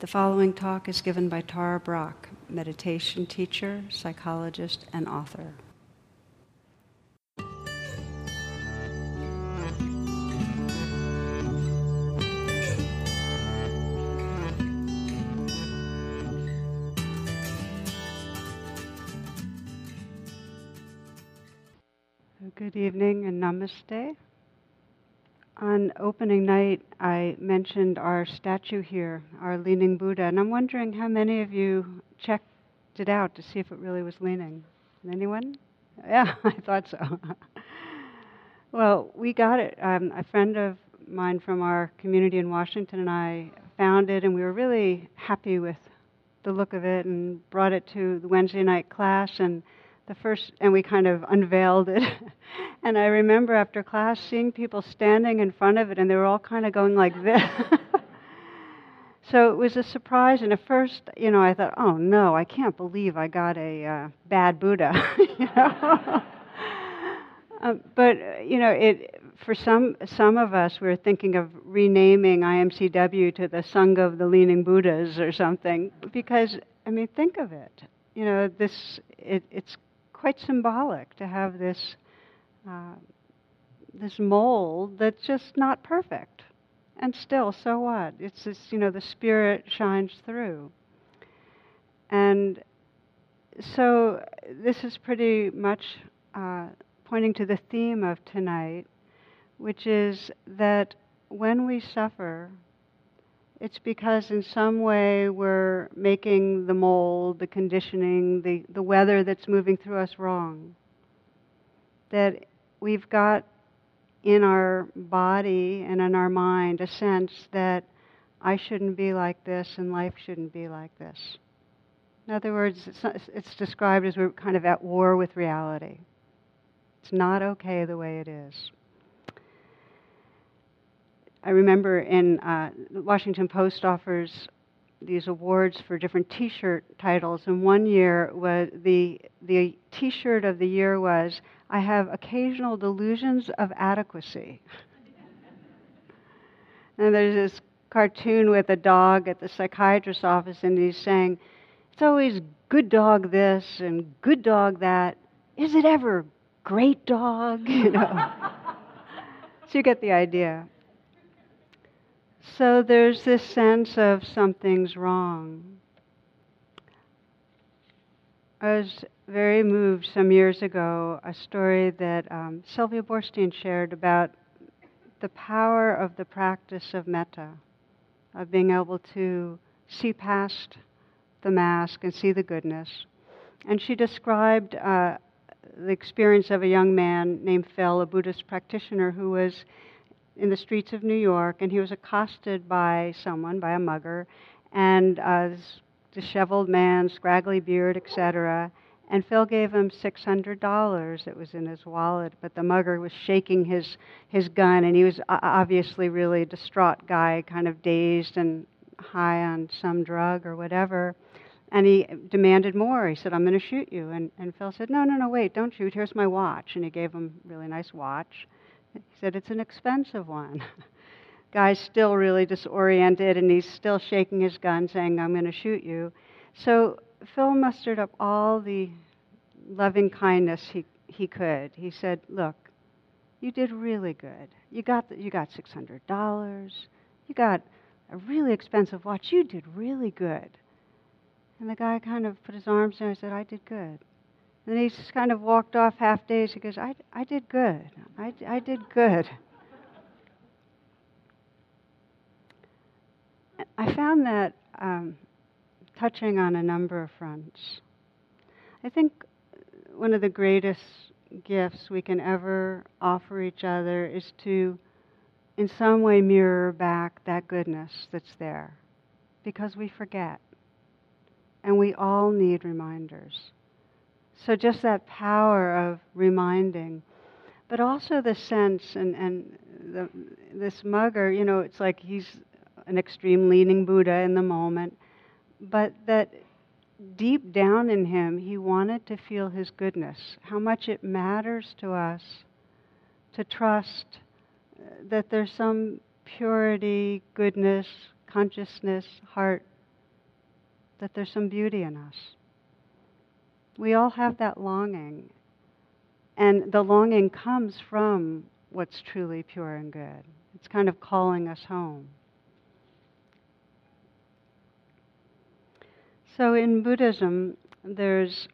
The following talk is given by Tara Brach, meditation teacher, psychologist, and author. Good evening and namaste. On opening night, I mentioned our statue here, our leaning Buddha, and I'm wondering how many of you checked it out to see if it really was leaning. Anyone? Yeah, I thought so. well, we got it. Um, a friend of mine from our community in Washington and I found it, and we were really happy with the look of it and brought it to the Wednesday night class and the first, and we kind of unveiled it. and I remember after class seeing people standing in front of it, and they were all kind of going like this. so it was a surprise. And at first, you know, I thought, oh no, I can't believe I got a uh, bad Buddha. you know? um, but you know, it for some some of us, we were thinking of renaming IMCW to the Sangha of the Leaning Buddhas or something, because I mean, think of it. You know, this it, it's quite symbolic to have this uh, this mold that's just not perfect. And still, so what? It's this, you know, the spirit shines through. And so this is pretty much uh, pointing to the theme of tonight, which is that when we suffer, it's because in some way we're making the mold, the conditioning, the, the weather that's moving through us wrong. That we've got in our body and in our mind a sense that I shouldn't be like this and life shouldn't be like this. In other words, it's, not, it's described as we're kind of at war with reality. It's not okay the way it is. I remember in uh, the Washington Post offers these awards for different T-shirt titles, and one year was the the T-shirt of the year was "I have occasional delusions of adequacy." and there's this cartoon with a dog at the psychiatrist's office, and he's saying, "It's always good dog this and good dog that. Is it ever great dog?" You know. so you get the idea. So there's this sense of something's wrong. I was very moved some years ago, a story that um, Sylvia Boorstein shared about the power of the practice of metta, of being able to see past the mask and see the goodness. And she described uh, the experience of a young man named Phil, a Buddhist practitioner who was in the streets of New York, and he was accosted by someone, by a mugger, and uh, this disheveled man, scraggly beard, etc. And Phil gave him six hundred dollars that was in his wallet, but the mugger was shaking his his gun, and he was obviously really a distraught guy, kind of dazed and high on some drug or whatever. And he demanded more. He said, "I'm going to shoot you." And and Phil said, "No, no, no, wait, don't shoot. Here's my watch." And he gave him a really nice watch. He said, It's an expensive one. Guy's still really disoriented and he's still shaking his gun, saying, I'm going to shoot you. So Phil mustered up all the loving kindness he, he could. He said, Look, you did really good. You got, the, you got $600. You got a really expensive watch. You did really good. And the guy kind of put his arms down and said, I did good. And he just kind of walked off half dazed. He goes, I, I did good. I, I did good. I found that um, touching on a number of fronts. I think one of the greatest gifts we can ever offer each other is to, in some way, mirror back that goodness that's there. Because we forget. And we all need reminders. So just that power of reminding, but also the sense and and the, this mugger, you know, it's like he's an extreme leaning Buddha in the moment, but that deep down in him, he wanted to feel his goodness, how much it matters to us to trust uh, that there's some purity, goodness, consciousness, heart that there's some beauty in us. We all have that longing. And the longing comes from what's truly pure and good. It's kind of calling us home. So in Buddhism, there's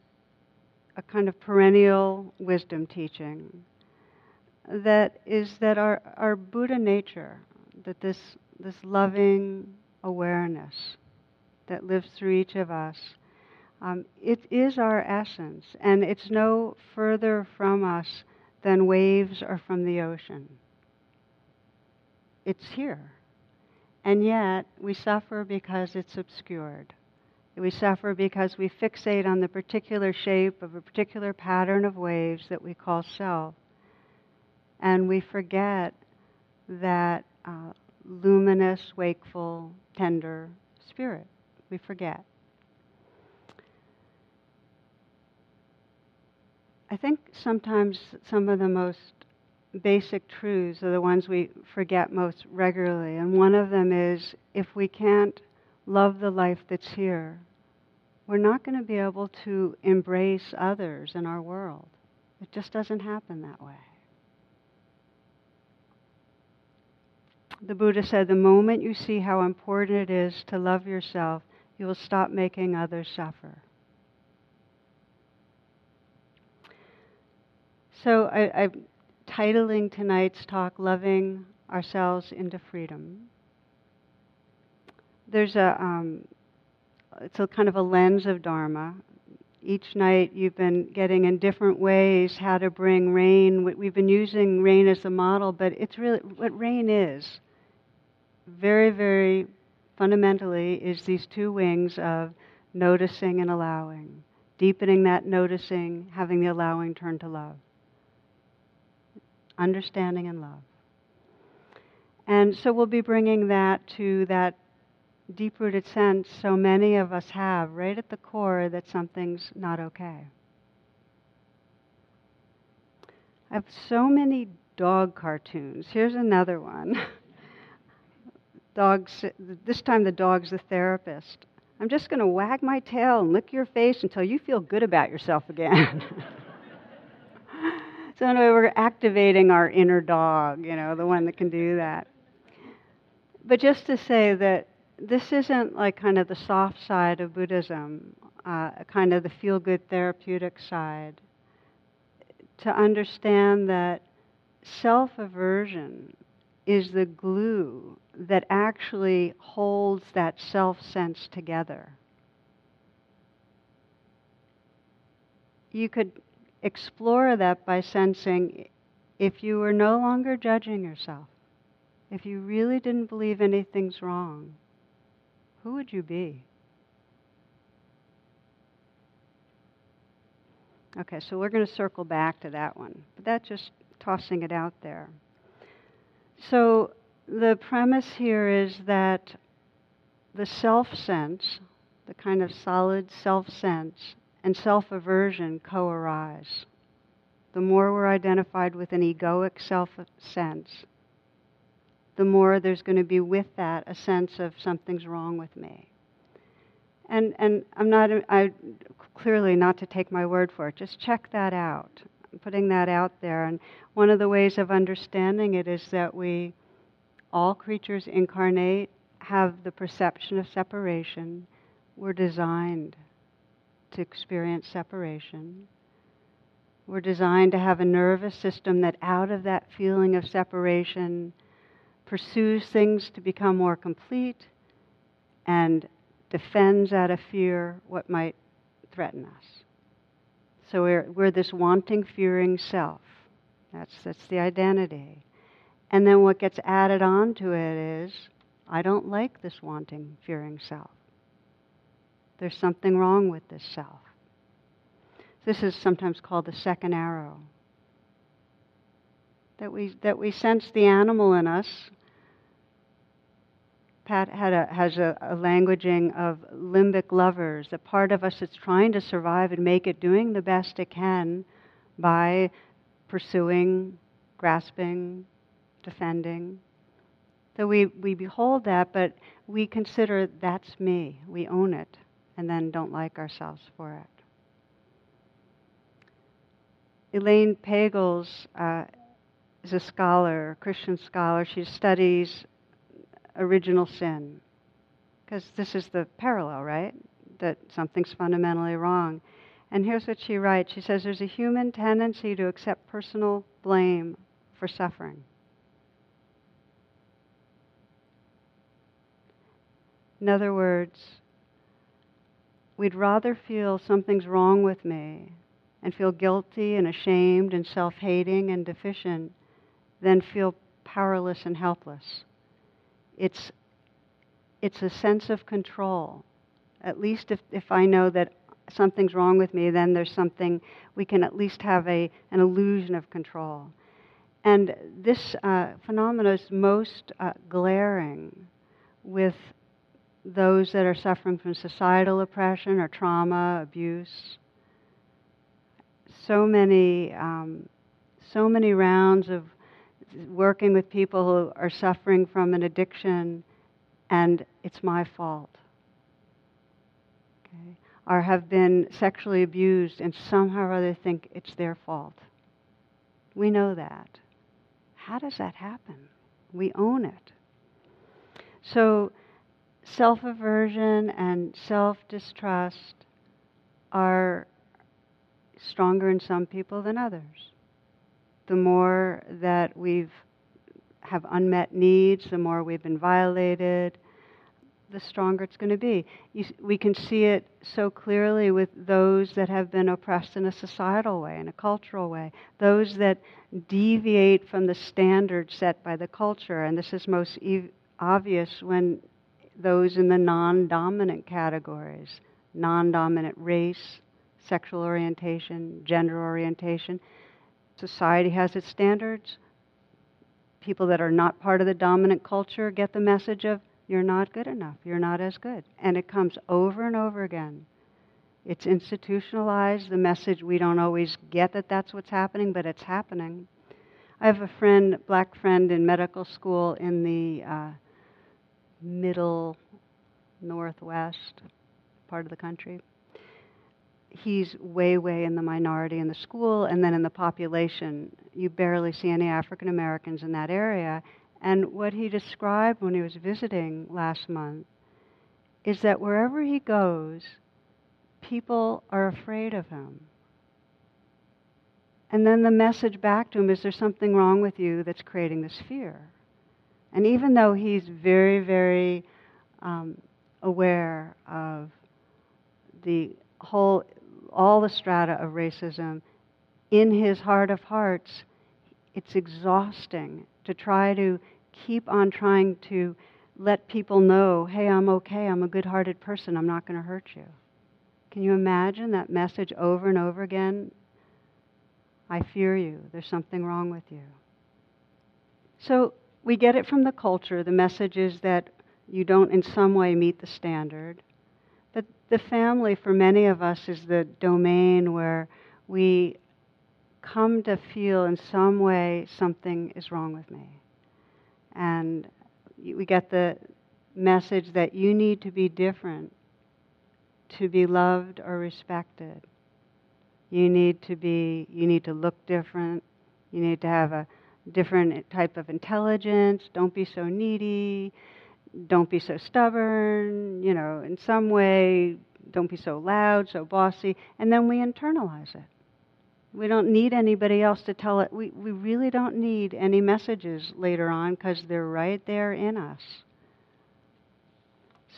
a kind of perennial wisdom teaching that is that our, our Buddha nature, that this, this loving awareness that lives through each of us, um, it is our essence, and it's no further from us than waves are from the ocean. It's here. And yet, we suffer because it's obscured. We suffer because we fixate on the particular shape of a particular pattern of waves that we call self. And we forget that uh, luminous, wakeful, tender spirit. We forget. I think sometimes some of the most basic truths are the ones we forget most regularly. And one of them is if we can't love the life that's here, we're not going to be able to embrace others in our world. It just doesn't happen that way. The Buddha said the moment you see how important it is to love yourself, you will stop making others suffer. So I, I'm titling tonight's talk Loving Ourselves into Freedom. There's a, um, it's a kind of a lens of Dharma. Each night you've been getting in different ways how to bring rain. We've been using rain as a model, but it's really what rain is. Very, very fundamentally is these two wings of noticing and allowing, deepening that noticing, having the allowing turn to love. Understanding and love. And so we'll be bringing that to that deep rooted sense so many of us have right at the core that something's not okay. I have so many dog cartoons. Here's another one. Dogs, this time the dog's the therapist. I'm just going to wag my tail and lick your face until you feel good about yourself again. so, anyway, we're activating our inner dog, you know, the one that can do that. But just to say that this isn't like kind of the soft side of Buddhism, uh, kind of the feel good therapeutic side. To understand that self aversion is the glue that actually holds that self sense together. You could explore that by sensing if you were no longer judging yourself, if you really didn't believe anything's wrong, who would you be? Okay, so we're going to circle back to that one, but that's just tossing it out there. So the premise here is that the self sense, the kind of solid self sense, and self aversion co arise. The more we're identified with an egoic self sense, the more there's going to be with that a sense of something's wrong with me. And, and I'm not, I, clearly not to take my word for it, just check that out. I'm putting that out there. And one of the ways of understanding it is that we, all creatures incarnate, have the perception of separation. We're designed to experience separation. We're designed to have a nervous system that, out of that feeling of separation, pursues things to become more complete, and defends out of fear what might threaten us. So we're, we're this wanting, fearing self. That's, that's the identity. And then what gets added on to it is I don't like this wanting, fearing self. There's something wrong with this self. This is sometimes called the second arrow. That we, that we sense the animal in us Pat had a, has a, a, languaging of limbic lovers, a part of us that's trying to survive and make it, doing the best it can by pursuing, grasping, defending. So we, we behold that, but we consider that's me. We own it. And then don't like ourselves for it. Elaine Pagels uh, is a scholar, a Christian scholar. She studies original sin because this is the parallel, right? That something's fundamentally wrong. And here's what she writes She says, There's a human tendency to accept personal blame for suffering. In other words, we'd rather feel something's wrong with me and feel guilty and ashamed and self hating and deficient than feel powerless and helpless. It's, it's a sense of control. At least if, if I know that something's wrong with me, then there's something, we can at least have a, an illusion of control. And this uh, phenomenon is most uh, glaring with those that are suffering from societal oppression or trauma, abuse. So many, um, so many rounds of working with people who are suffering from an addiction, and it's my fault. Okay? Or have been sexually abused and somehow or other think it's their fault. We know that. How does that happen? We own it. So, self aversion and self distrust are stronger in some people than others. The more that we've have unmet needs, the more we've been violated, the stronger it's going to be. You, we can see it so clearly with those that have been oppressed in a societal way, in a cultural way, those that deviate from the standards set by the culture. And this is most obvious when those in the non dominant categories non dominant race, sexual orientation, gender orientation. Society has its standards. People that are not part of the dominant culture get the message of, you're not good enough, you're not as good. And it comes over and over again. It's institutionalized, the message we don't always get that that's what's happening, but it's happening. I have a friend, black friend in medical school in the uh, middle northwest part of the country. He's way, way in the minority in the school, and then in the population, you barely see any African Americans in that area. And what he described when he was visiting last month is that wherever he goes, people are afraid of him. And then the message back to him is there's something wrong with you that's creating this fear. And even though he's very, very um, aware of the whole, all the strata of racism, in his heart of hearts, it's exhausting to try to keep on trying to let people know, hey, I'm okay, I'm a good hearted person, I'm not going to hurt you. Can you imagine that message over and over again? I fear you, there's something wrong with you. So we get it from the culture. The message is that you don't in some way meet the standard. But the family, for many of us, is the domain where we come to feel in some way something is wrong with me. And we get the message that you need to be different to be loved or respected. You need to be, you need to look different. You need to have a different type of intelligence. Don't be so needy. Don't be so stubborn. You know, in some way, don't be so loud, so bossy. And then we internalize it. We don't need anybody else to tell it. We, we really don't need any messages later on because they're right there in us.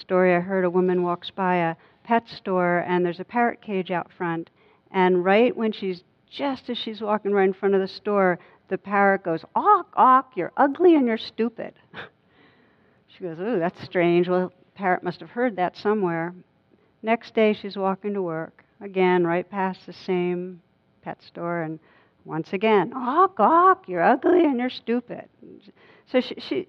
Story I heard a woman walks by a pet store and there's a parrot cage out front. And right when she's just as she's walking right in front of the store, the parrot goes, Awk, awk, you're ugly and you're stupid. she goes, Ooh, that's strange. Well, the parrot must have heard that somewhere. Next day, she's walking to work, again, right past the same pet store, and once again, Awk, awk, you're ugly and you're stupid. So she, she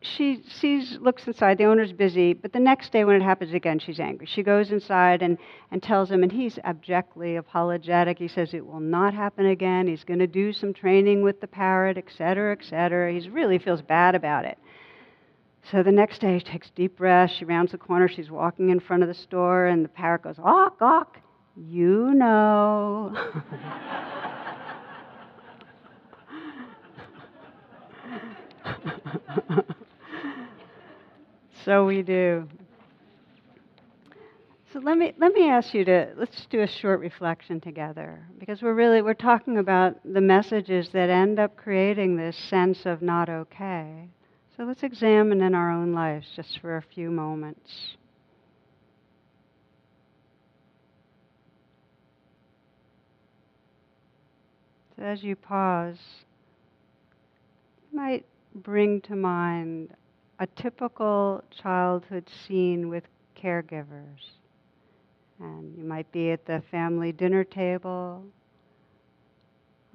she sees, looks inside. The owner's busy, but the next day when it happens again, she's angry. She goes inside and, and tells him, and he's abjectly apologetic. He says it will not happen again. He's going to do some training with the parrot, et cetera, et cetera. He really feels bad about it. So the next day, she takes deep breaths. She rounds the corner. She's walking in front of the store, and the parrot goes, "Awk, awk." You know. so we do. So let me let me ask you to let's do a short reflection together because we're really we're talking about the messages that end up creating this sense of not okay. So let's examine in our own lives just for a few moments. So as you pause, you might bring to mind a typical childhood scene with caregivers. And you might be at the family dinner table,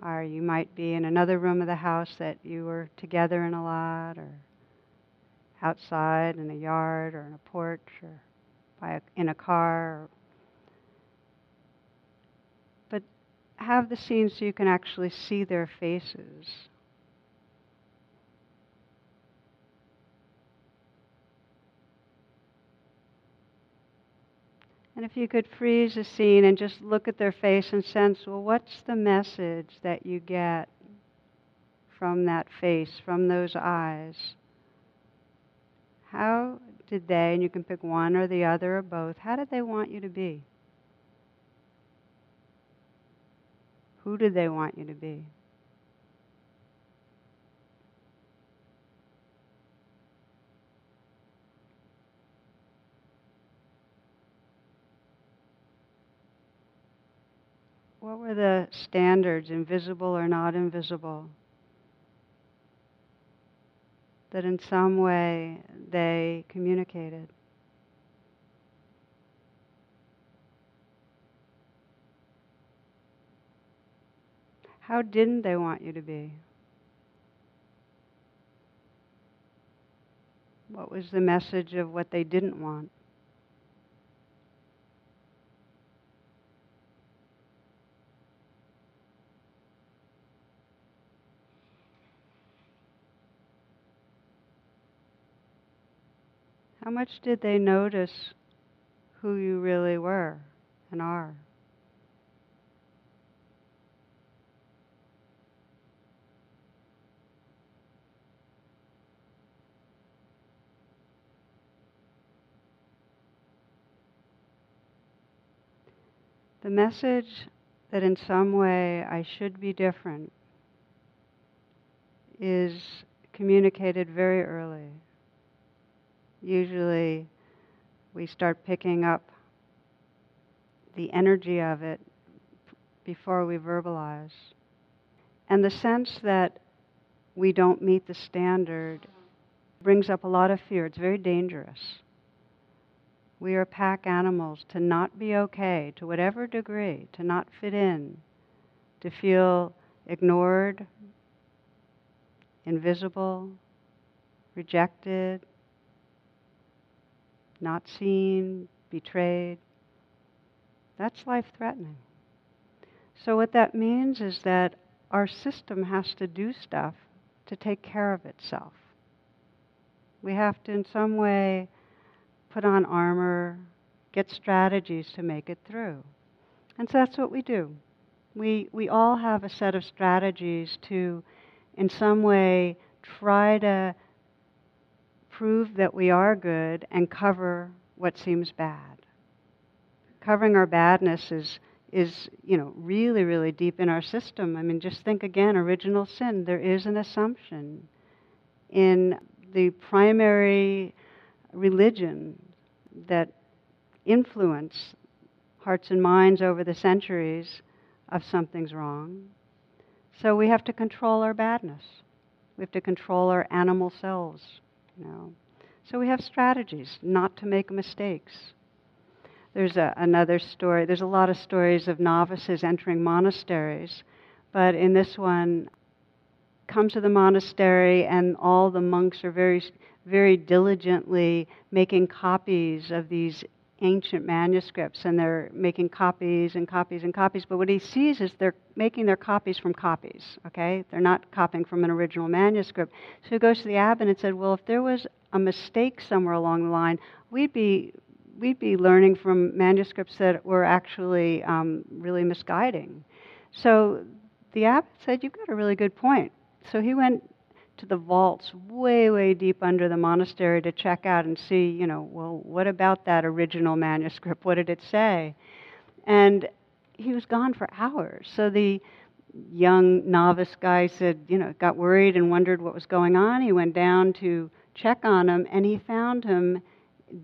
or you might be in another room of the house that you were together in a lot, or outside in a yard, or in a porch, or by a, in a car. But have the scene so you can actually see their faces. And if you could freeze the scene and just look at their face and sense, well, what's the message that you get from that face, from those eyes? How did they, and you can pick one or the other or both, how did they want you to be? Who did they want you to be? What were the standards, invisible or not invisible, that in some way they communicated? How didn't they want you to be? What was the message of what they didn't want? How much did they notice who you really were and are? The message that in some way I should be different is communicated very early usually we start picking up the energy of it before we verbalize. And the sense that we don't meet the standard brings up a lot of fear. It's very dangerous. We are pack animals to not be okay, to whatever degree, to not fit in, to feel ignored, invisible, rejected, not seen, betrayed. That's life threatening. So, what that means is that our system has to do stuff to take care of itself. We have to, in some way, put on armor, get strategies to make it through. And so that's what we do. We, we all have a set of strategies to, in some way, try to prove that we are good and cover what seems bad. Covering our badness is, is, you know, really, really deep in our system. I mean, just think again original sin. There is an assumption in the primary religion that influence hearts and minds over the centuries of something's wrong. So we have to control our badness. We have to control our animal selves. You know. So we have strategies not to make mistakes. There's a, another story. There's a lot of stories of novices entering monasteries, but in this one, come to the monastery and all the monks are very, very diligently making copies of these ancient manuscripts and they're making copies and copies and copies. But what he sees is they're making their copies from copies, okay? They're not copying from an original manuscript. So he goes to the abbot and said, Well, if there was a mistake somewhere along the line, we'd be we'd be learning from manuscripts that were actually um, really misguiding. So the abbot said, You've got a really good point. So he went to the vaults way, way deep under the monastery to check out and see, you know, well, what about that original manuscript? What did it say? And he was gone for hours. So the young novice guy said, you know, got worried and wondered what was going on. He went down to check on him and he found him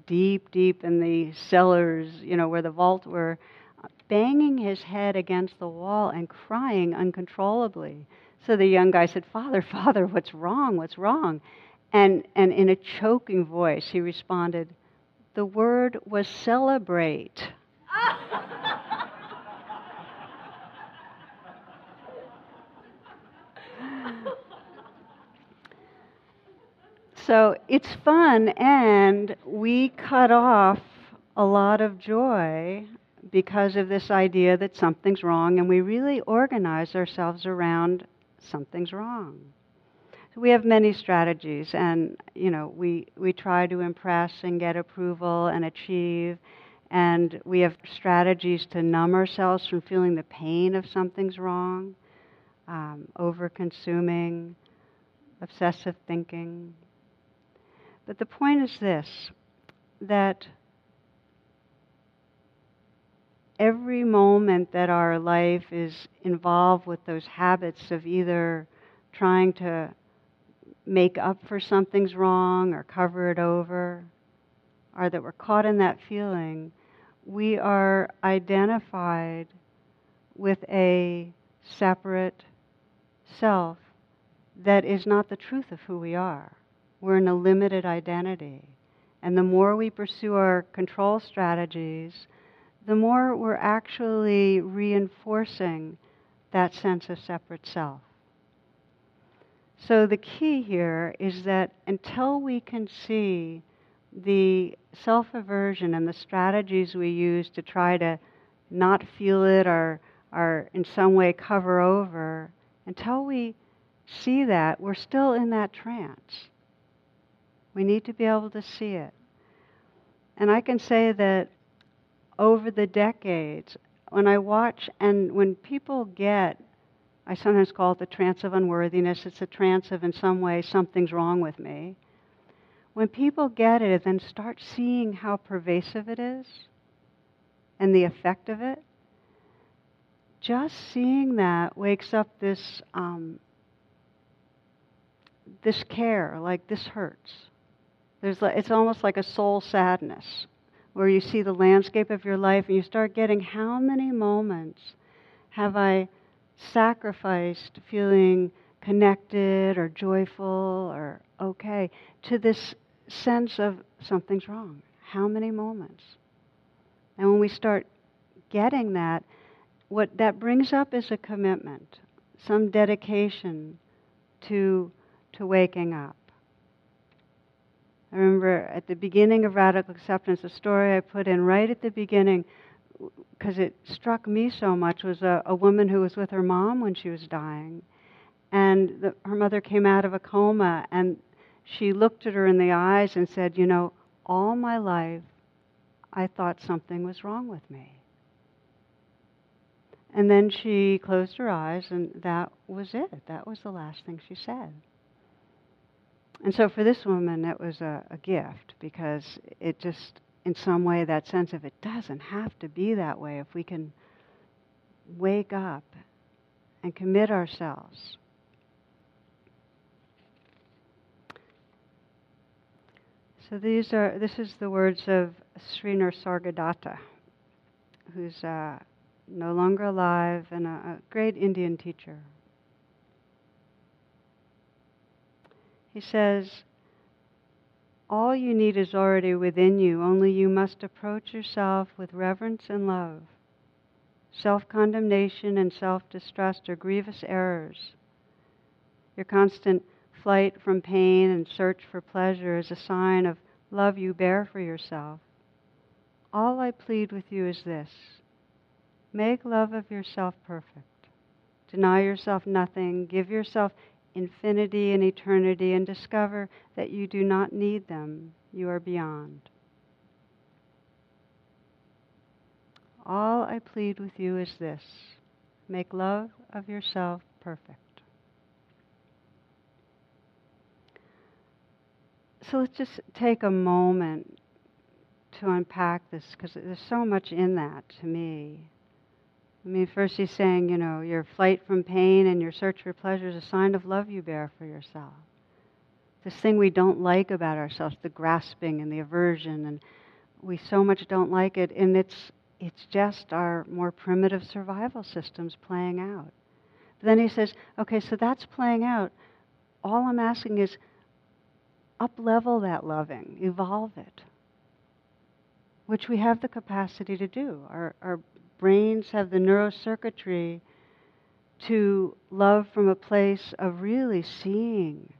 deep, deep in the cellars, you know, where the vault were, banging his head against the wall and crying uncontrollably. So the young guy said, Father, Father, what's wrong? What's wrong? And, and in a choking voice, he responded, The word was celebrate. so it's fun, and we cut off a lot of joy because of this idea that something's wrong, and we really organize ourselves around something's wrong. So we have many strategies, and you know, we, we try to impress and get approval and achieve, and we have strategies to numb ourselves from feeling the pain of something's wrong, um, over consuming, obsessive thinking. But the point is this that every moment that our life is involved with those habits of either trying to make up for something's wrong or cover it over, or that we're caught in that feeling, we are identified with a separate self that is not the truth of who we are. We're in a limited identity. And the more we pursue our control strategies, the more we're actually reinforcing that sense of separate self. So the key here is that until we can see the self aversion and the strategies we use to try to not feel it or, or in some way cover over, until we see that, we're still in that trance. We need to be able to see it. And I can say that over the decades, when I watch and when people get, I sometimes call it the trance of unworthiness, it's a trance of in some way something's wrong with me. When people get it and start seeing how pervasive it is and the effect of it, just seeing that wakes up this um, this care, like this hurts. There's, it's almost like a soul sadness where you see the landscape of your life and you start getting how many moments have I sacrificed feeling connected or joyful or okay to this sense of something's wrong? How many moments? And when we start getting that, what that brings up is a commitment, some dedication to, to waking up. I remember at the beginning of Radical Acceptance, a story I put in right at the beginning, because it struck me so much, was a, a, woman who was with her mom when she was dying. And the, her mother came out of a coma, and she looked at her in the eyes and said, You know, all my life I thought something was wrong with me. And then she closed her eyes, and that was it. That was the last thing she said. And so for this woman, it was a, a gift because it just, in some way, that sense of it doesn't have to be that way if we can wake up and commit ourselves. So these are this is the words of Sri Nisargadatta, who's uh, no longer alive and a, a great Indian teacher. He says, All you need is already within you, only you must approach yourself with reverence and love. Self condemnation and self distrust are grievous errors. Your constant flight from pain and search for pleasure is a sign of love you bear for yourself. all I plead with you is this make love of yourself perfect. Deny yourself nothing, give yourself infinity and eternity, and discover that you do not need them. You are beyond. All I plead with you is this make love of yourself perfect. So let's just take a moment to unpack this because there's so much in that to me. I mean, first he's saying, you know, your flight from pain and your search for pleasure is a sign of love you bear for yourself. This thing we don't like about ourselves, the grasping and the aversion, and we so much don't like it, and it's it's just our more primitive survival systems playing out. But then he says, okay, so that's playing out. All I'm asking is up level that loving, evolve it, which we have the capacity to do. Our, our brains have the neurocircuitry to love from a place of really seeing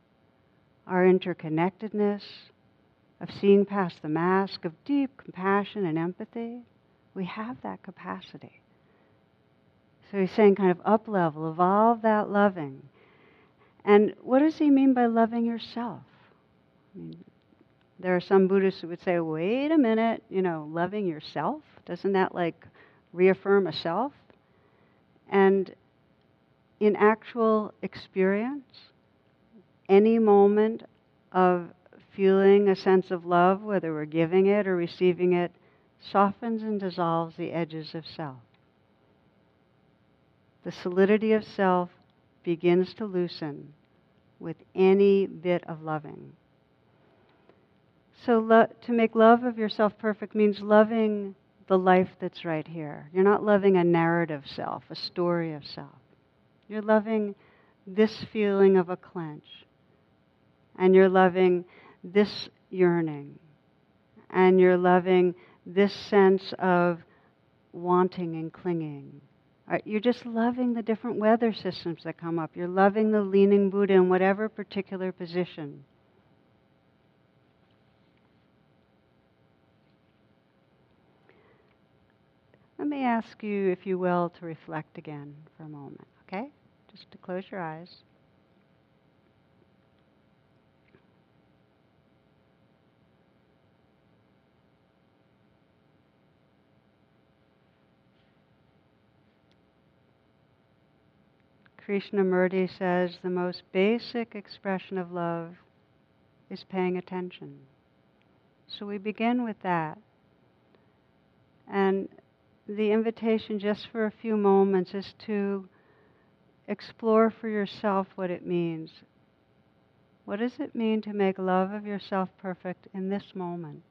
our interconnectedness, of seeing past the mask, of deep compassion and empathy. We have that capacity. So he's saying, kind of up level, evolve that loving. And what does he mean by loving yourself? I mean, there are some Buddhists who would say, wait a minute, you know, loving yourself? Doesn't that like reaffirm a self. And in actual experience, any moment of feeling a sense of love, whether we're giving it or receiving it, softens and dissolves the edges of self. The solidity of self begins to loosen with any bit of loving. So, lo- to make love of yourself perfect means loving the life that's right here. You're not loving a narrative self, a story of self. You're loving this feeling of a clench. And you're loving this yearning. And you're loving this sense of wanting and clinging. Uh, you're just loving the different weather systems that come up. You're loving the leaning Buddha in whatever particular position. Let me ask you, if you will, to reflect again for a moment, okay? Just to close your eyes. Krishnamurti says the most basic expression of love is paying attention. So we begin with that. And the invitation just for a few moments is to explore for yourself what it means. What does it mean to make love of yourself perfect in this moment?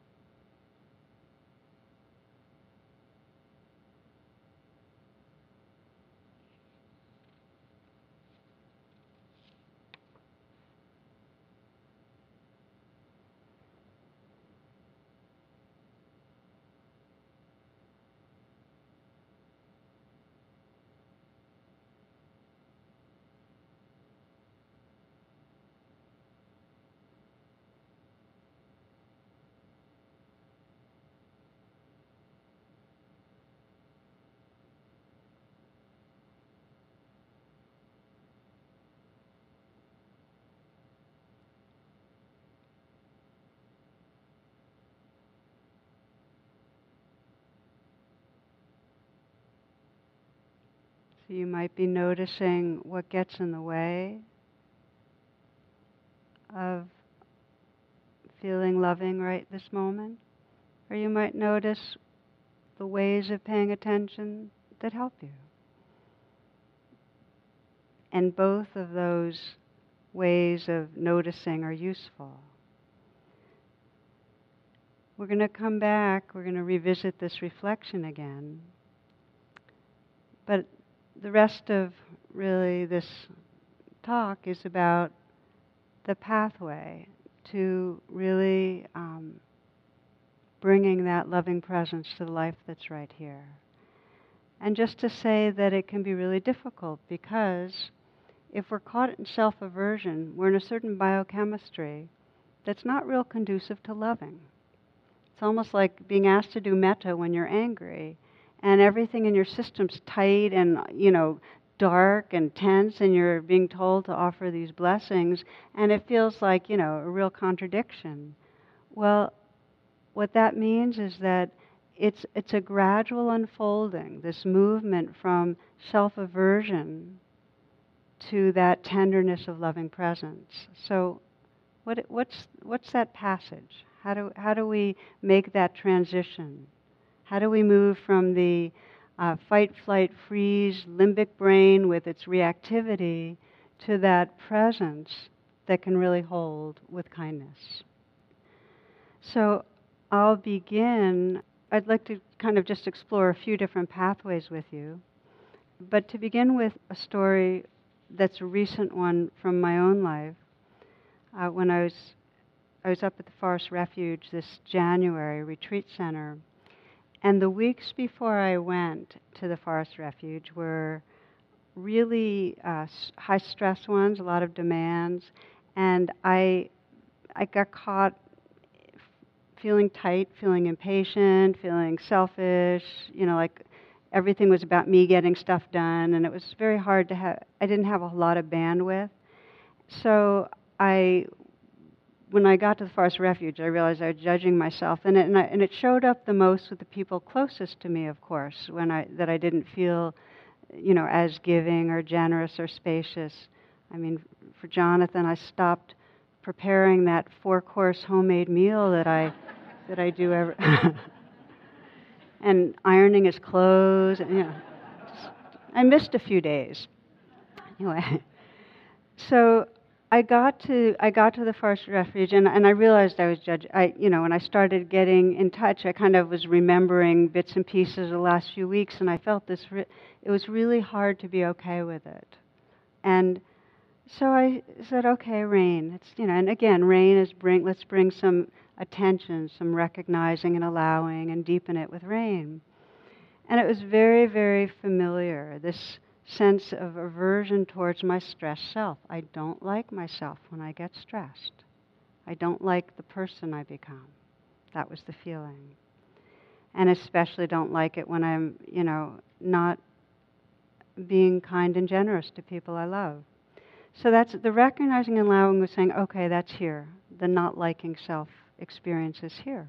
So you might be noticing what gets in the way of feeling loving right this moment. Or you might notice the ways of paying attention that help you. And both of those ways of noticing are useful. We're going to come back, we're going to revisit this reflection again. But the rest of really this talk is about the pathway to really um, bringing that loving presence to the life that's right here. And just to say that it can be really difficult because if we're caught in self aversion, we're in a certain biochemistry that's not real conducive to loving. It's almost like being asked to do metta when you're angry, and everything in your system's tight and you know dark and tense, and you're being told to offer these blessings, and it feels like you know a real contradiction. Well, what that means is that it's it's a gradual unfolding, this movement from self-aversion to that tenderness of loving presence. So, what, what's what's that passage? How do how do we make that transition? How do we move from the uh, fight, flight, freeze, limbic brain with its reactivity to that presence that can really hold with kindness? So I'll begin. I'd like to kind of just explore a few different pathways with you. But to begin with a story that's a recent one from my own life. Uh, when I was I was up at the Forest Refuge this January retreat center, and the weeks before I went to the Forest Refuge were really uh, high stress ones, a lot of demands, and I I got caught feeling tight, feeling impatient, feeling selfish, you know, like everything was about me getting stuff done, and it was very hard to have. I didn't have a lot of bandwidth, so I when I got to the forest refuge, I realized I was judging myself, and it, and, I, and it showed up the most with the people closest to me, of course, when I that I didn't feel, you know, as giving or generous or spacious. I mean, for Jonathan, I stopped preparing that four-course homemade meal that I that I do every and ironing his clothes. And, you know, just, I missed a few days. Anyway, so I got to I got to the forest refuge and, and I realized I was judged. I you know when I started getting in touch, I kind of was remembering bits and pieces of the last few weeks, and I felt this. Re- it was really hard to be okay with it, and so I said, okay, rain. It's you know, and again, rain is bring. Let's bring some attention, some recognizing and allowing, and deepen it with rain. And it was very, very familiar. This sense of aversion towards my stressed self. I don't like myself when I get stressed. I don't like the person I become. That was the feeling. And especially don't like it when I'm, you know, not being kind and generous to people I love. So that's the recognizing and allowing was saying, okay, that's here. The not liking self experience is here.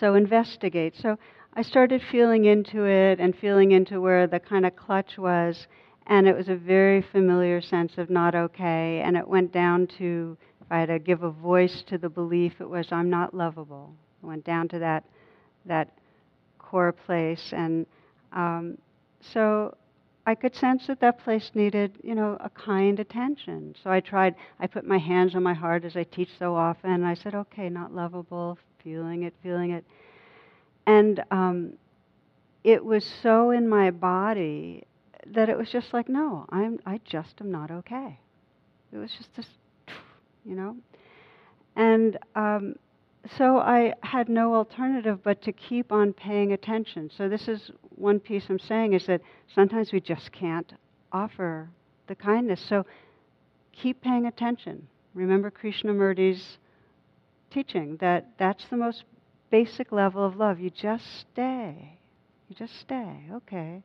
So investigate. So I started feeling into it and feeling into where the kind of clutch was, and it was a very familiar sense of not okay. And it went down to, if I had to give a voice to the belief, it was I'm not lovable. It went down to that that core place, and um, so I could sense that that place needed, you know, a kind attention. So I tried, I put my hands on my heart as I teach so often, and I said, okay, not lovable, feeling it, feeling it. And um, it was so in my body that it was just like, no, I'm, I just am not okay. It was just this, you know. And um, so I had no alternative but to keep on paying attention. So this is one piece I'm saying is that sometimes we just can't offer the kindness. So keep paying attention. Remember Krishnamurti's teaching that that's the most basic level of love. You just stay. You just stay. Okay.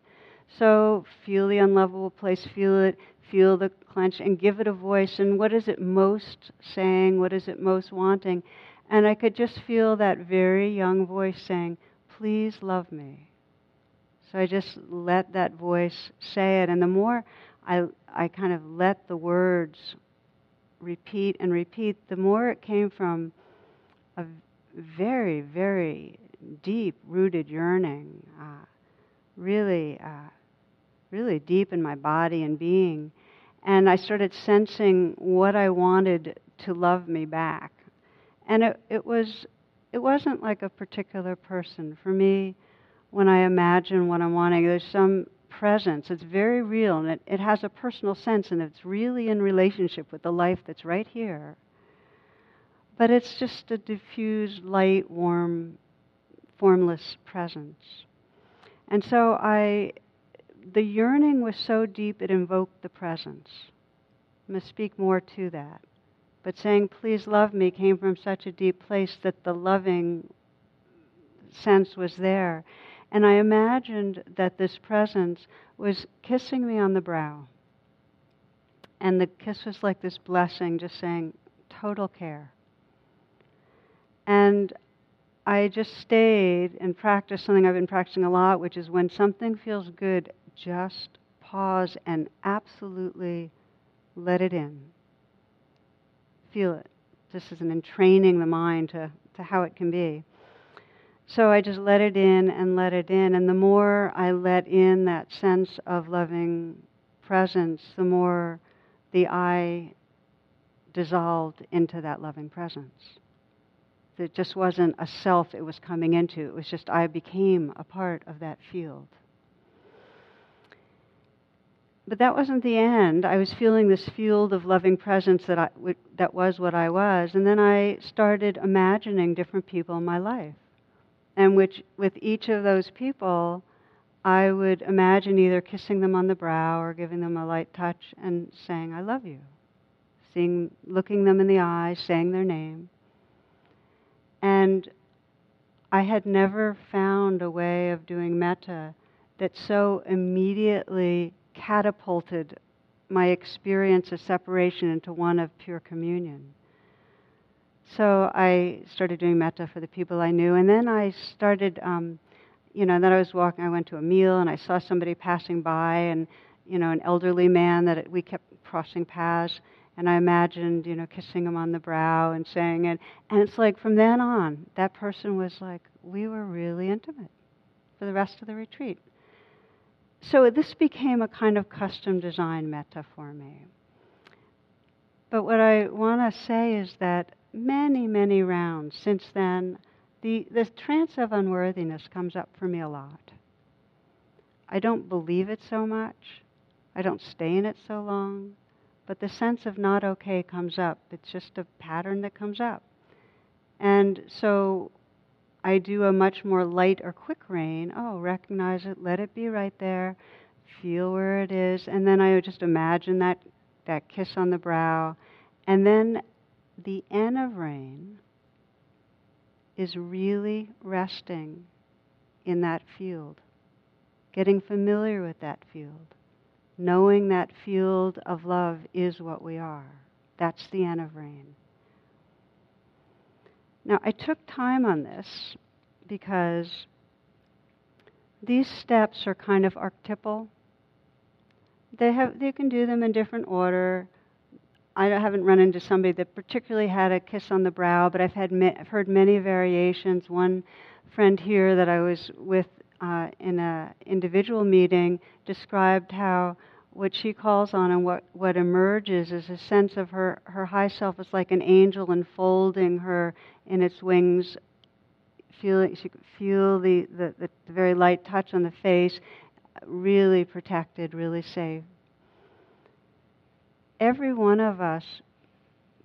So feel the unlovable place, feel it, feel the clench, and give it a voice. And what is it most saying? What is it most wanting? And I could just feel that very young voice saying, Please love me. So I just let that voice say it. And the more I, I kind of let the words repeat and repeat, the more it came from a very, very deep rooted yearning, uh, really, uh, really deep in my body and being. And I started sensing what I wanted to love me back. And it, it was it wasn't like a particular person. For me, when I imagine what I'm wanting, there's some presence. It's very real and it, it has a personal sense and it's really in relationship with the life that's right here. But it's just a diffused, light, warm, formless presence. And so I the yearning was so deep it invoked the presence. I'm going to speak more to that. But saying, please love me, came from such a deep place that the loving sense was there. And I imagined that this presence was kissing me on the brow. And the kiss was like this blessing, just saying, total care. And I just stayed and practiced something I've been practicing a lot, which is when something feels good, just pause and absolutely let it in. Feel it. This is an entraining the mind to, to how it can be. So I just let it in and let it in. And the more I let in that sense of loving presence, the more the I dissolved into that loving presence. It just wasn't a self it was coming into, it was just I became a part of that field. But that wasn't the end. I was feeling this field of loving presence that, I, that was what I was. And then I started imagining different people in my life. And which, with each of those people, I would imagine either kissing them on the brow or giving them a light touch and saying, I love you. Seeing, looking them in the eyes, saying their name. And I had never found a way of doing metta that so immediately catapulted my experience of separation into one of pure communion. So I started doing metta for the people I knew, and then I started, um, you know, then I was walking. I went to a meal, and I saw somebody passing by, and you know, an elderly man that we kept crossing paths, and I imagined, you know, kissing him on the brow and saying it, and it's like from then on, that person was like, we were really intimate for the rest of the retreat. So this became a kind of custom design metta for me. But what I want to say is that many, many rounds since then, the, the trance of unworthiness comes up for me a lot. I don't believe it so much. I don't stay in it so long. But the sense of not okay comes up. It's just a pattern that comes up. And so I do a much more light or quick rain. Oh, recognize it, let it be right there, feel where it is, and then I just imagine that that kiss on the brow, and then the N of rain is really resting in that field, getting familiar with that field, knowing that field of love is what we are. That's the end of rain. Now, I took time on this because these steps are kind of archetypal. They have they can do them in different order. I haven't run into somebody that particularly had a kiss on the brow, but I've had I've heard many variations. One friend here that I was with uh, in an individual meeting described how what she calls on and what, what emerges is a sense of her, her high self is like an angel enfolding her in its wings. Feeling, she could feel the, the, the, the very light touch on the face, really protected, really safe. Every one of us,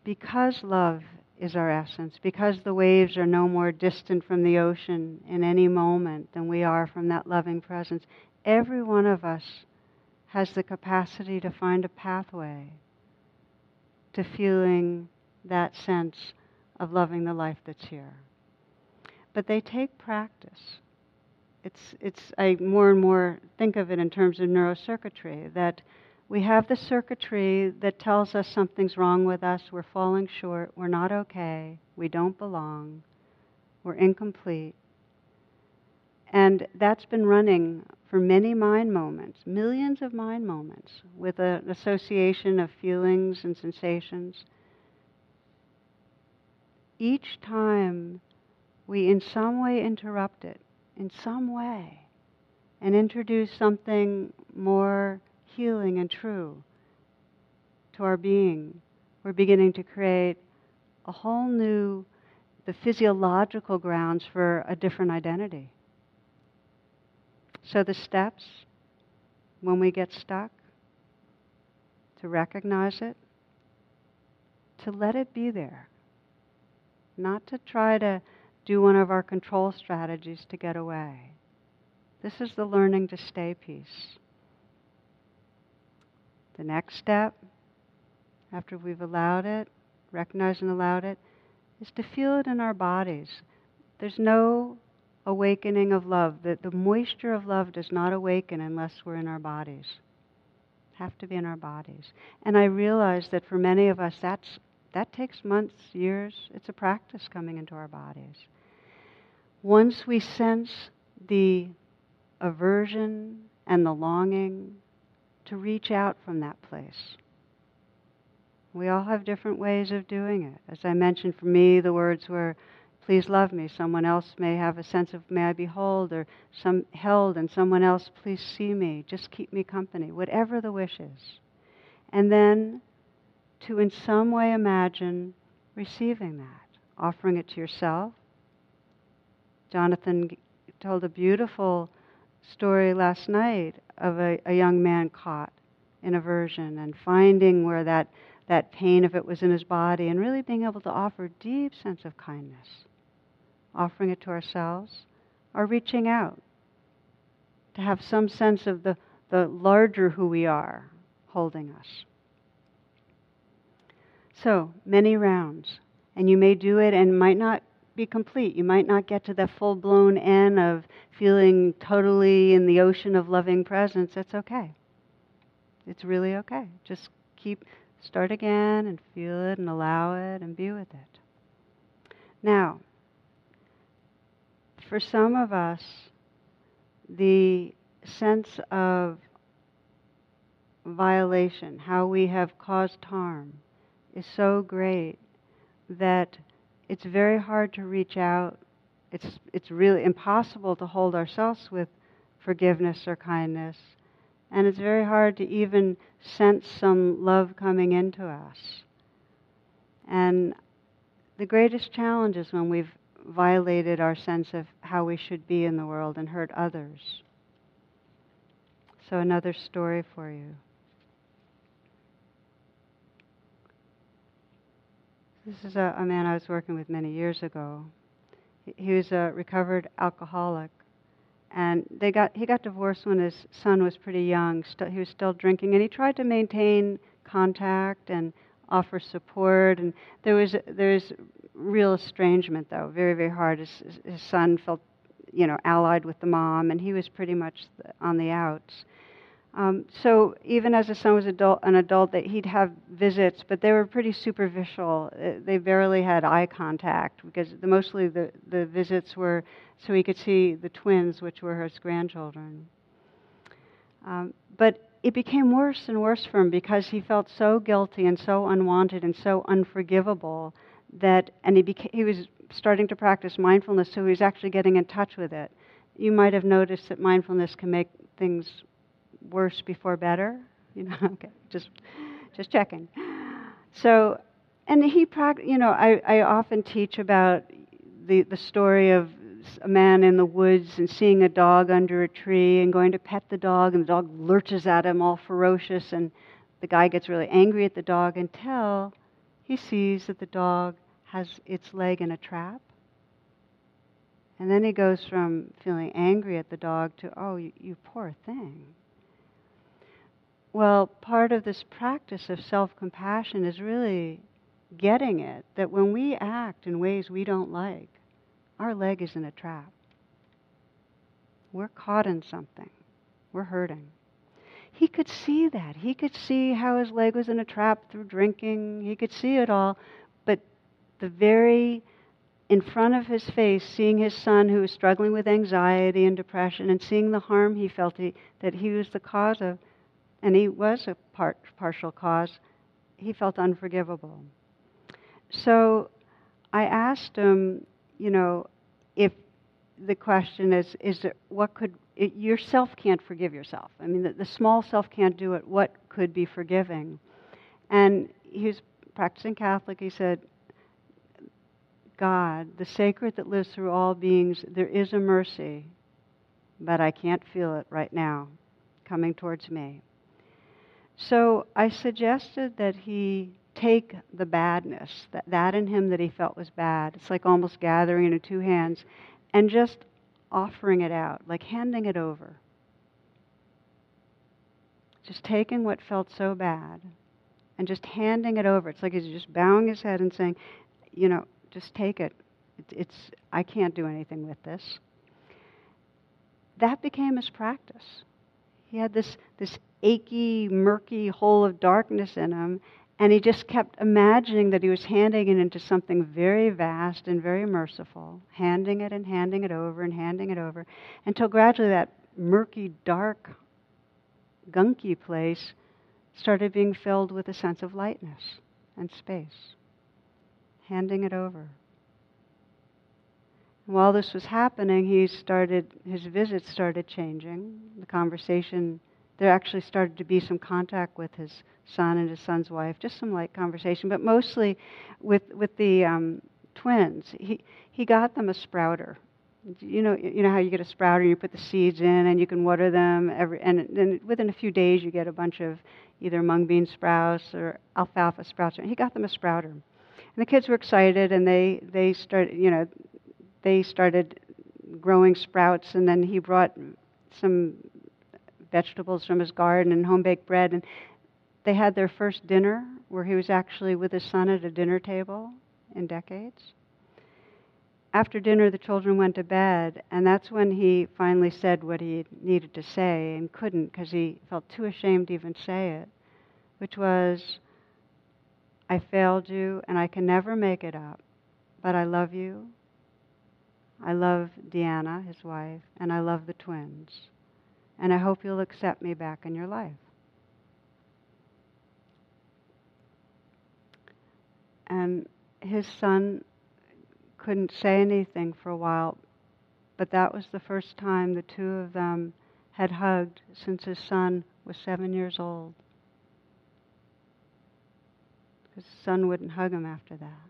because love is our essence, because the waves are no more distant from the ocean in any moment than we are from that loving presence, every one of us has the capacity to find a pathway to feeling that sense of loving the life that's here. But they take practice. It's, it's, I more and more think of it in terms of neurocircuitry, that we have the circuitry that tells us something's wrong with us, we're falling short, we're not okay, we don't belong, we're incomplete. And that's been running for many mind moments, millions of mind moments, with an association of feelings and sensations. Each time we in some way interrupt it, in some way, and introduce something more healing and true to our being, we're beginning to create a whole new, the physiological grounds for a different identity. So the steps, when we get stuck, to recognize it, to let it be there, not to try to do one of our control strategies to get away. This is the learning to stay peace. The next step, after we've allowed it, recognized and allowed it, is to feel it in our bodies. There's no awakening of love. The, the moisture of love does not awaken unless we're in our bodies. Have to be in our bodies. And I realize that for many of us, that's, that takes months, years. It's a practice coming into our bodies. Once we sense the aversion and the longing to reach out from that place. We all have different ways of doing it. As I mentioned, for me, the words were, please love me. Someone else may have a sense of, may I behold, or some held, and someone else, please see me. Just keep me company. Whatever the wish is. And then to in some way imagine receiving that, offering it to yourself. Jonathan told a beautiful story last night of a, a young man caught in aversion and finding where that, that pain, if it was in his body, and really being able to offer deep sense of kindness, offering it to ourselves, or reaching out to have some sense of the, the larger who we are holding us. So, many rounds. And you may do it and might not be complete. You might not get to the full blown N of feeling totally in the ocean of loving presence. That's okay. It's really okay. Just keep, start again and feel it and allow it and be with it. Now, for some of us, the sense of violation, how we have caused harm, is so great that it's very hard to reach out. It's, it's really impossible to hold ourselves with forgiveness or kindness. And it's very hard to even sense some love coming into us. And the greatest challenge is when we've violated our sense of how we should be in the world and hurt others. So, another story for you. This is a, a, man I was working with many years ago. He, he was a recovered alcoholic, and they got he got divorced when his son was pretty young. Still, he was still drinking, and he tried to maintain contact and offer support. And there was there was real estrangement, though, very very hard. His, his son felt, you know, allied with the mom, and he was pretty much on the outs. Um, so even as the son was adult, an adult, that he'd have visits, but they were pretty superficial. Uh, they barely had eye contact because the, mostly the, the visits were so he could see the twins, which were his grandchildren. Um, but it became worse and worse for him because he felt so guilty and so unwanted and so unforgivable that, and he, he was starting to practice mindfulness, so he was actually getting in touch with it. You might have noticed that mindfulness can make things worse before better. You know, okay, just just checking. So, and he, you know, I, I often teach about the the story of a man in the woods and seeing a dog under a tree and going to pet the dog, and the dog lurches at him all ferocious, and the guy gets really angry at the dog until he sees that the dog has its leg in a trap. And then he goes from feeling angry at the dog to, oh, you, you poor thing. Well, part of this practice of self compassion is really getting it that when we act in ways we don't like, our leg is in a trap. We're caught in something, we're hurting. He could see that. He could see how his leg was in a trap through drinking. He could see it all. But the very in front of his face, seeing his son who was struggling with anxiety and depression and seeing the harm he felt he, that he was the cause of, and he was a part, partial cause, he felt unforgivable. So I asked him, you know, if the question is, is it, what could, it, yourself can't forgive yourself. I mean, the, the small self can't do it. What could be forgiving? And he was practicing Catholic. He said, God, the sacred that lives through all beings, there is a mercy, but I can't feel it right now coming towards me. So I suggested that he take the badness, that, that in him that he felt was bad. It's like almost gathering into two hands and just offering it out, like handing it over. Just taking what felt so bad and just handing it over. It's like he's just bowing his head and saying, you know, just take it. It's, I can't do anything with this. That became his practice. He had this, this achy, murky hole of darkness in him, and he just kept imagining that he was handing it into something very vast and very merciful, handing it and handing it over and handing it over, until gradually that murky, dark, gunky place started being filled with a sense of lightness and space, handing it over. And while this was happening, he started, his visits started changing. The conversation, there actually started to be some contact with his son and his son's wife, just some light conversation, but mostly with, with the um, twins. He, he got them a sprouter. You know, you know how you get a sprouter, you put the seeds in, and you can water them every, and then within a few days you get a bunch of either mung bean sprouts or alfalfa sprouts. And He got them a sprouter, and the kids were excited, and they they started, you know, they started growing sprouts, and then he brought some vegetables from his garden and home baked bread, and they had their first dinner where he was actually with his son at a dinner table in decades. After dinner, the children went to bed, and that's when he finally said what he needed to say and couldn't because he felt too ashamed to even say it, which was, I failed you and I can never make it up, but I love you. I love Deanna, his wife, and I love the twins. And I hope you'll accept me back in your life. and his son couldn't say anything for a while, but that was the first time the two of them had hugged since his son was seven years old. His son wouldn't hug him after that.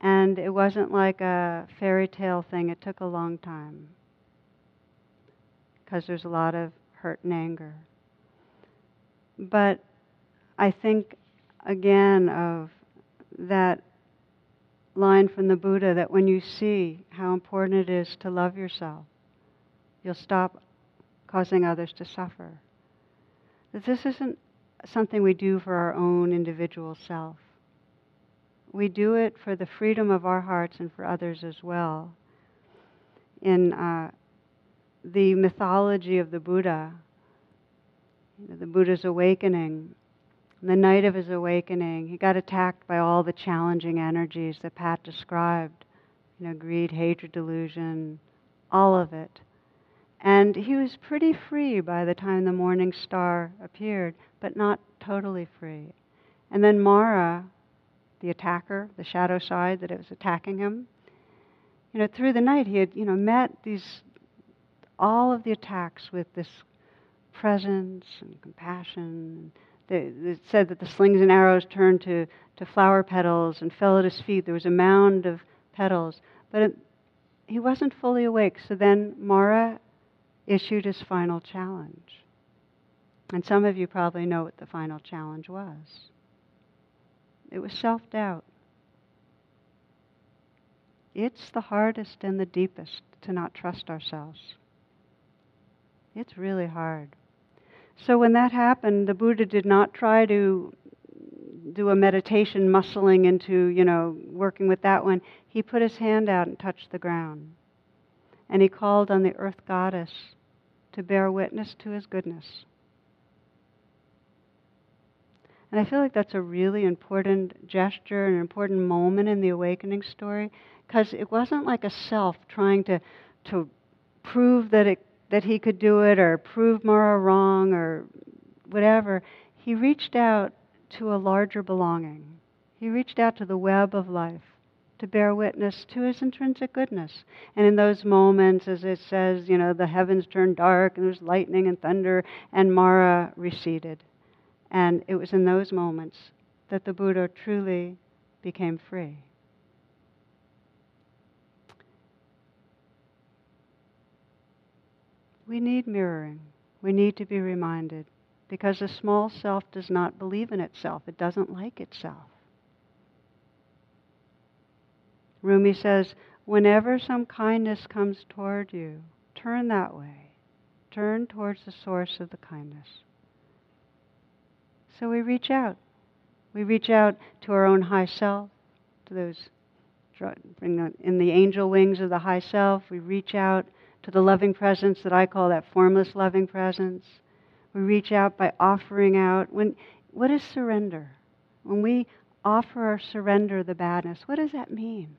And it wasn't like a fairy tale thing, it took a long time because there's a lot of hurt and anger. But I think again of that line from the Buddha that when you see how important it is to love yourself, you'll stop causing others to suffer. That this isn't something we do for our own individual self. We do it for the freedom of our hearts and for others as well. In uh, the mythology of the Buddha, the Buddha's awakening, the night of his awakening, he got attacked by all the challenging energies that Pat described you know, greed, hatred, delusion, all of it. And he was pretty free by the time the morning star appeared, but not totally free. And then Mara, the attacker, the shadow side that was attacking him, you know, through the night he had, you know, met these all of the attacks with this presence and compassion it said that the slings and arrows turned to, to flower petals and fell at his feet. There was a mound of petals. But it, he wasn't fully awake. So then Mara issued his final challenge. And some of you probably know what the final challenge was it was self doubt. It's the hardest and the deepest to not trust ourselves. It's really hard. So when that happened, the Buddha did not try to do a meditation muscling into, you know, working with that one. He put his hand out and touched the ground. And he called on the earth goddess to bear witness to his goodness. And I feel like that's a really important gesture, and an important moment in the awakening story, because it wasn't like a self trying to, to prove that it that he could do it or prove Mara wrong or whatever, he reached out to a larger belonging. He reached out to the web of life to bear witness to his intrinsic goodness. And in those moments, as it says, you know, the heavens turned dark and there was lightning and thunder, and Mara receded. And it was in those moments that the Buddha truly became free. We need mirroring. We need to be reminded because the small self does not believe in itself, it doesn't like itself. Rumi says, whenever some kindness comes toward you, turn that way. Turn towards the source of the kindness. So we reach out. We reach out to our own high self, to those in the angel wings of the high self. We reach out to the loving presence that I call that formless loving presence. We reach out by offering out. When what is surrender? When we offer or surrender the badness, what does that mean?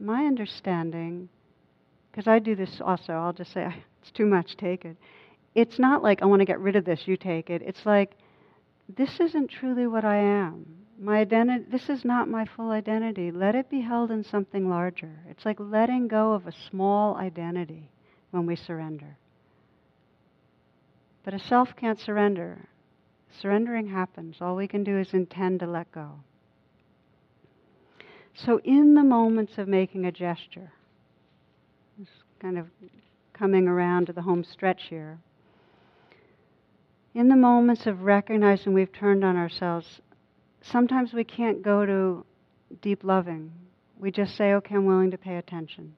My understanding, because I do this also, I'll just say it's too much, take it. It's not like I want to get rid of this, you take it. It's like this isn't truly what I am. My identity, this is not my full identity. Let it be held in something larger. It's like letting go of a small identity when we surrender. But a self can't surrender. Surrendering happens. All we can do is intend to let go. So, in the moments of making a gesture, it's kind of coming around to the home stretch here, in the moments of recognizing we've turned on ourselves, sometimes we can't go to deep loving. We just say, okay, I'm willing to pay attention.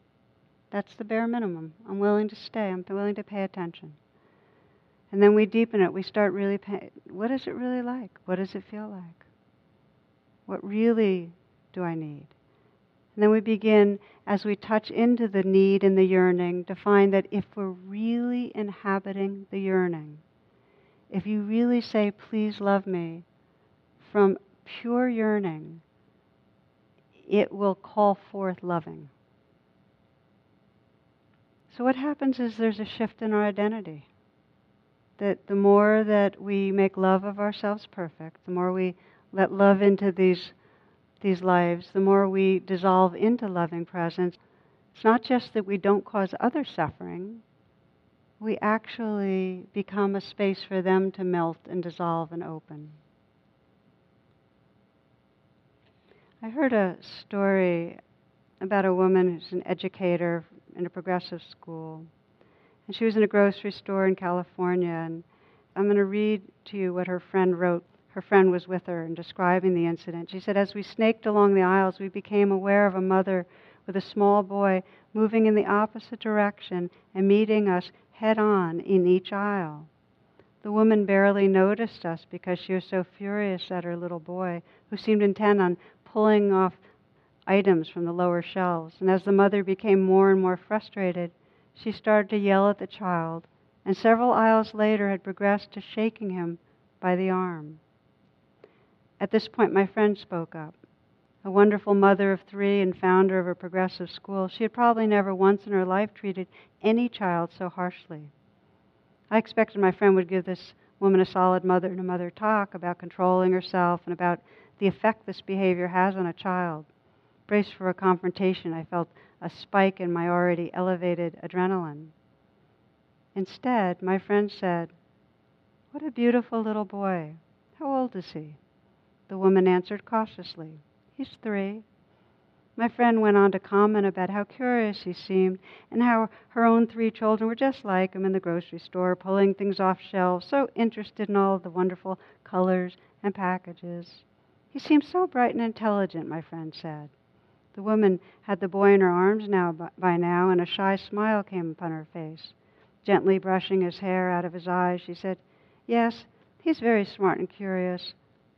That's the bare minimum. I'm willing to stay. I'm willing to pay attention. And then we deepen it. We start really paying. What is it really like? What does it feel like? What really do I need? And then we begin, as we touch into the need and the yearning, to find that if we're really inhabiting the yearning, if you really say, please love me, from pure yearning, it will call forth loving. So, what happens is there's a shift in our identity. That the more that we make love of ourselves perfect, the more we let love into these, these lives, the more we dissolve into loving presence. It's not just that we don't cause other suffering, we actually become a space for them to melt and dissolve and open. I heard a story about a woman who's an educator in a progressive school. And she was in a grocery store in California. And I'm going to read to you what her friend wrote. Her friend was with her and describing the incident. She said, As we snaked along the aisles, we became aware of a mother with a small boy moving in the opposite direction and meeting us head on in each aisle. The woman barely noticed us because she was so furious at her little boy, who seemed intent on pulling off items from the lower shelves. And as the mother became more and more frustrated, she started to yell at the child, and several aisles later had progressed to shaking him by the arm. At this point, my friend spoke up. A wonderful mother of three and founder of a progressive school, she had probably never once in her life treated any child so harshly. I expected my friend would give this woman a solid mother to mother talk about controlling herself and about the effect this behavior has on a child. Braced for a confrontation, I felt a spike in my already elevated adrenaline. Instead, my friend said, What a beautiful little boy. How old is he? The woman answered cautiously, He's three. My friend went on to comment about how curious he seemed and how her own three children were just like him in the grocery store, pulling things off shelves, so interested in all the wonderful colors and packages. He seemed so bright and intelligent, my friend said. The woman had the boy in her arms now by now, and a shy smile came upon her face. Gently brushing his hair out of his eyes, she said, Yes, he's very smart and curious,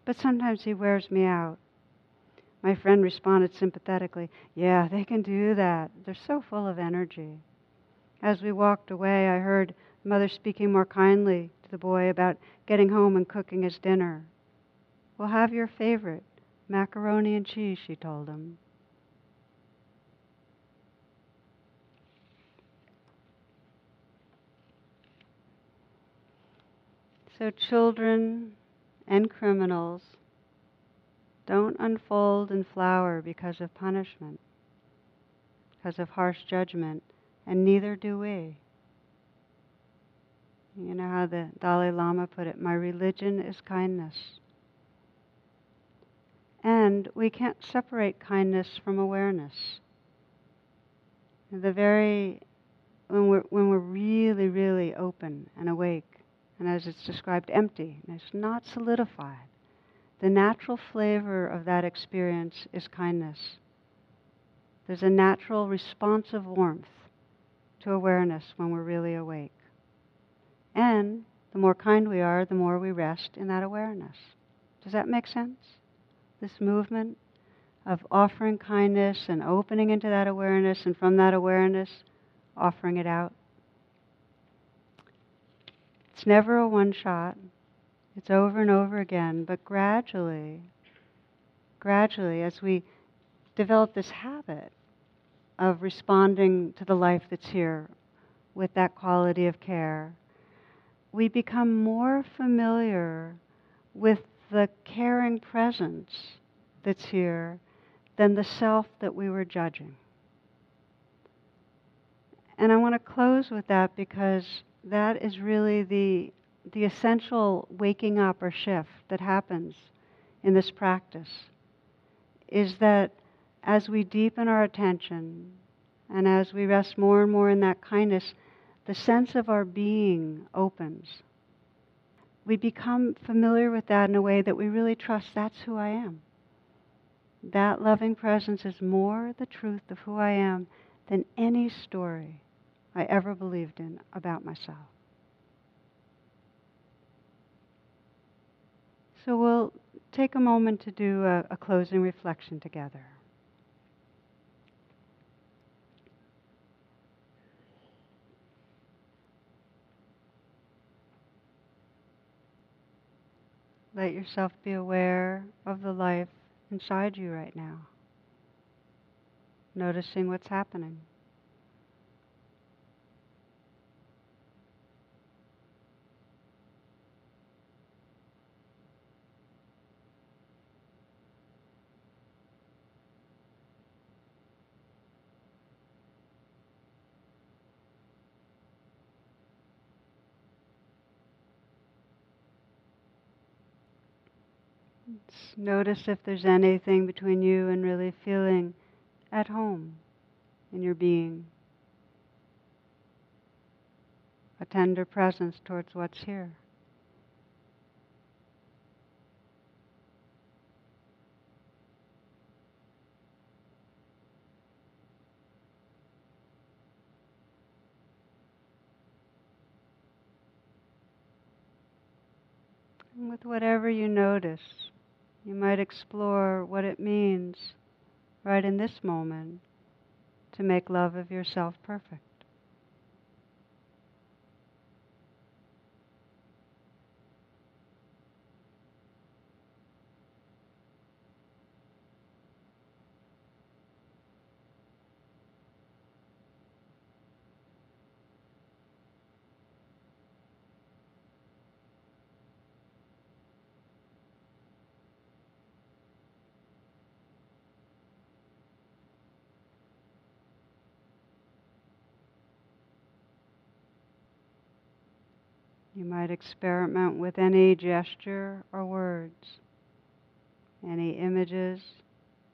but sometimes he wears me out. My friend responded sympathetically, Yeah, they can do that. They're so full of energy. As we walked away, I heard mother speaking more kindly to the boy about getting home and cooking his dinner. We'll have your favorite, macaroni and cheese, she told him. So, children and criminals don't unfold and flower because of punishment, because of harsh judgment, and neither do we. You know how the Dalai Lama put it my religion is kindness. And we can't separate kindness from awareness. The very, when we're, when we're really, really open and awake, and as it's described, empty, and it's not solidified, the natural flavor of that experience is kindness. There's a natural responsive warmth to awareness when we're really awake. And the more kind we are, the more we rest in that awareness. Does that make sense? This movement of offering kindness and opening into that awareness, and from that awareness, offering it out. It's never a one shot, it's over and over again, but gradually, gradually, as we develop this habit of responding to the life that's here with that quality of care, we become more familiar with the caring presence that's here than the self that we were judging. And I want to close with that because that is really the, the essential waking up or shift that happens in this practice. Is that as we deepen our attention and as we rest more and more in that kindness, the sense of our being opens. We become familiar with that in a way that we really trust that's who I am. That loving presence is more the truth of who I am than any story I ever believed in about myself. So we'll take a moment to do a, a closing reflection together. Let yourself be aware of the life inside you right now, noticing what's happening. Notice if there's anything between you and really feeling at home in your being. A tender presence towards what's here. With whatever you notice, you might explore what it means right in this moment to make love of yourself perfect. You might experiment with any gesture or words, any images,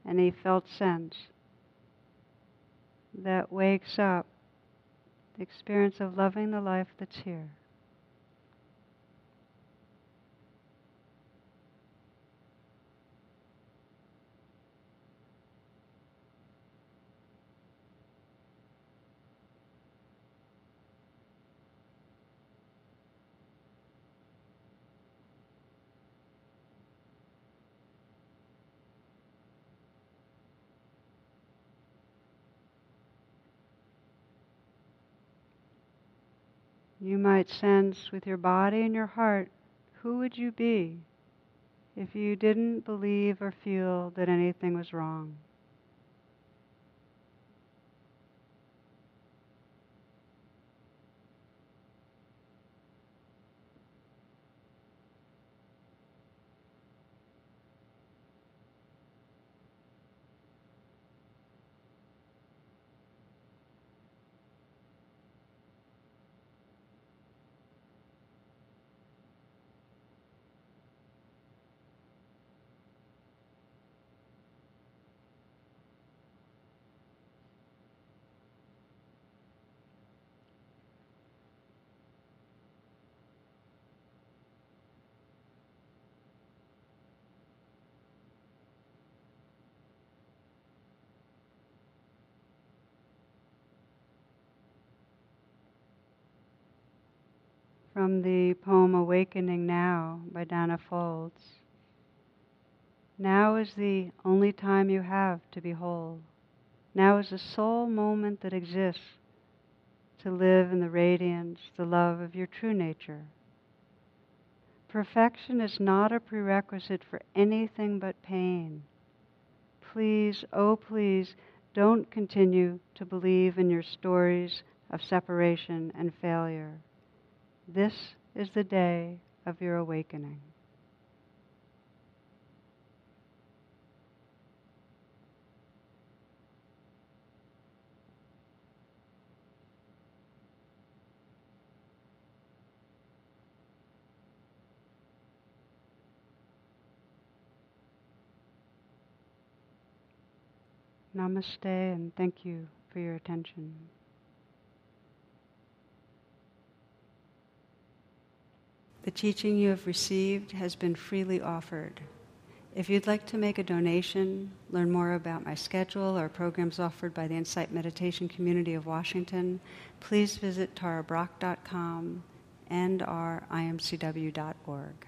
any felt sense that wakes up the experience of loving the life that's here. You might sense with your body and your heart who would you be if you didn't believe or feel that anything was wrong? From the poem Awakening Now by Danna Faulds. Now is the only time you have to be whole. Now is the sole moment that exists to live in the radiance, the love of your true nature. Perfection is not a prerequisite for anything but pain. Please, oh please, don't continue to believe in your stories of separation and failure. This is the day of your awakening. Namaste and thank you for your attention. The teaching you have received has been freely offered. If you'd like to make a donation, learn more about my schedule or programs offered by the Insight Meditation Community of Washington, please visit tarabrach.com and our imcw.org.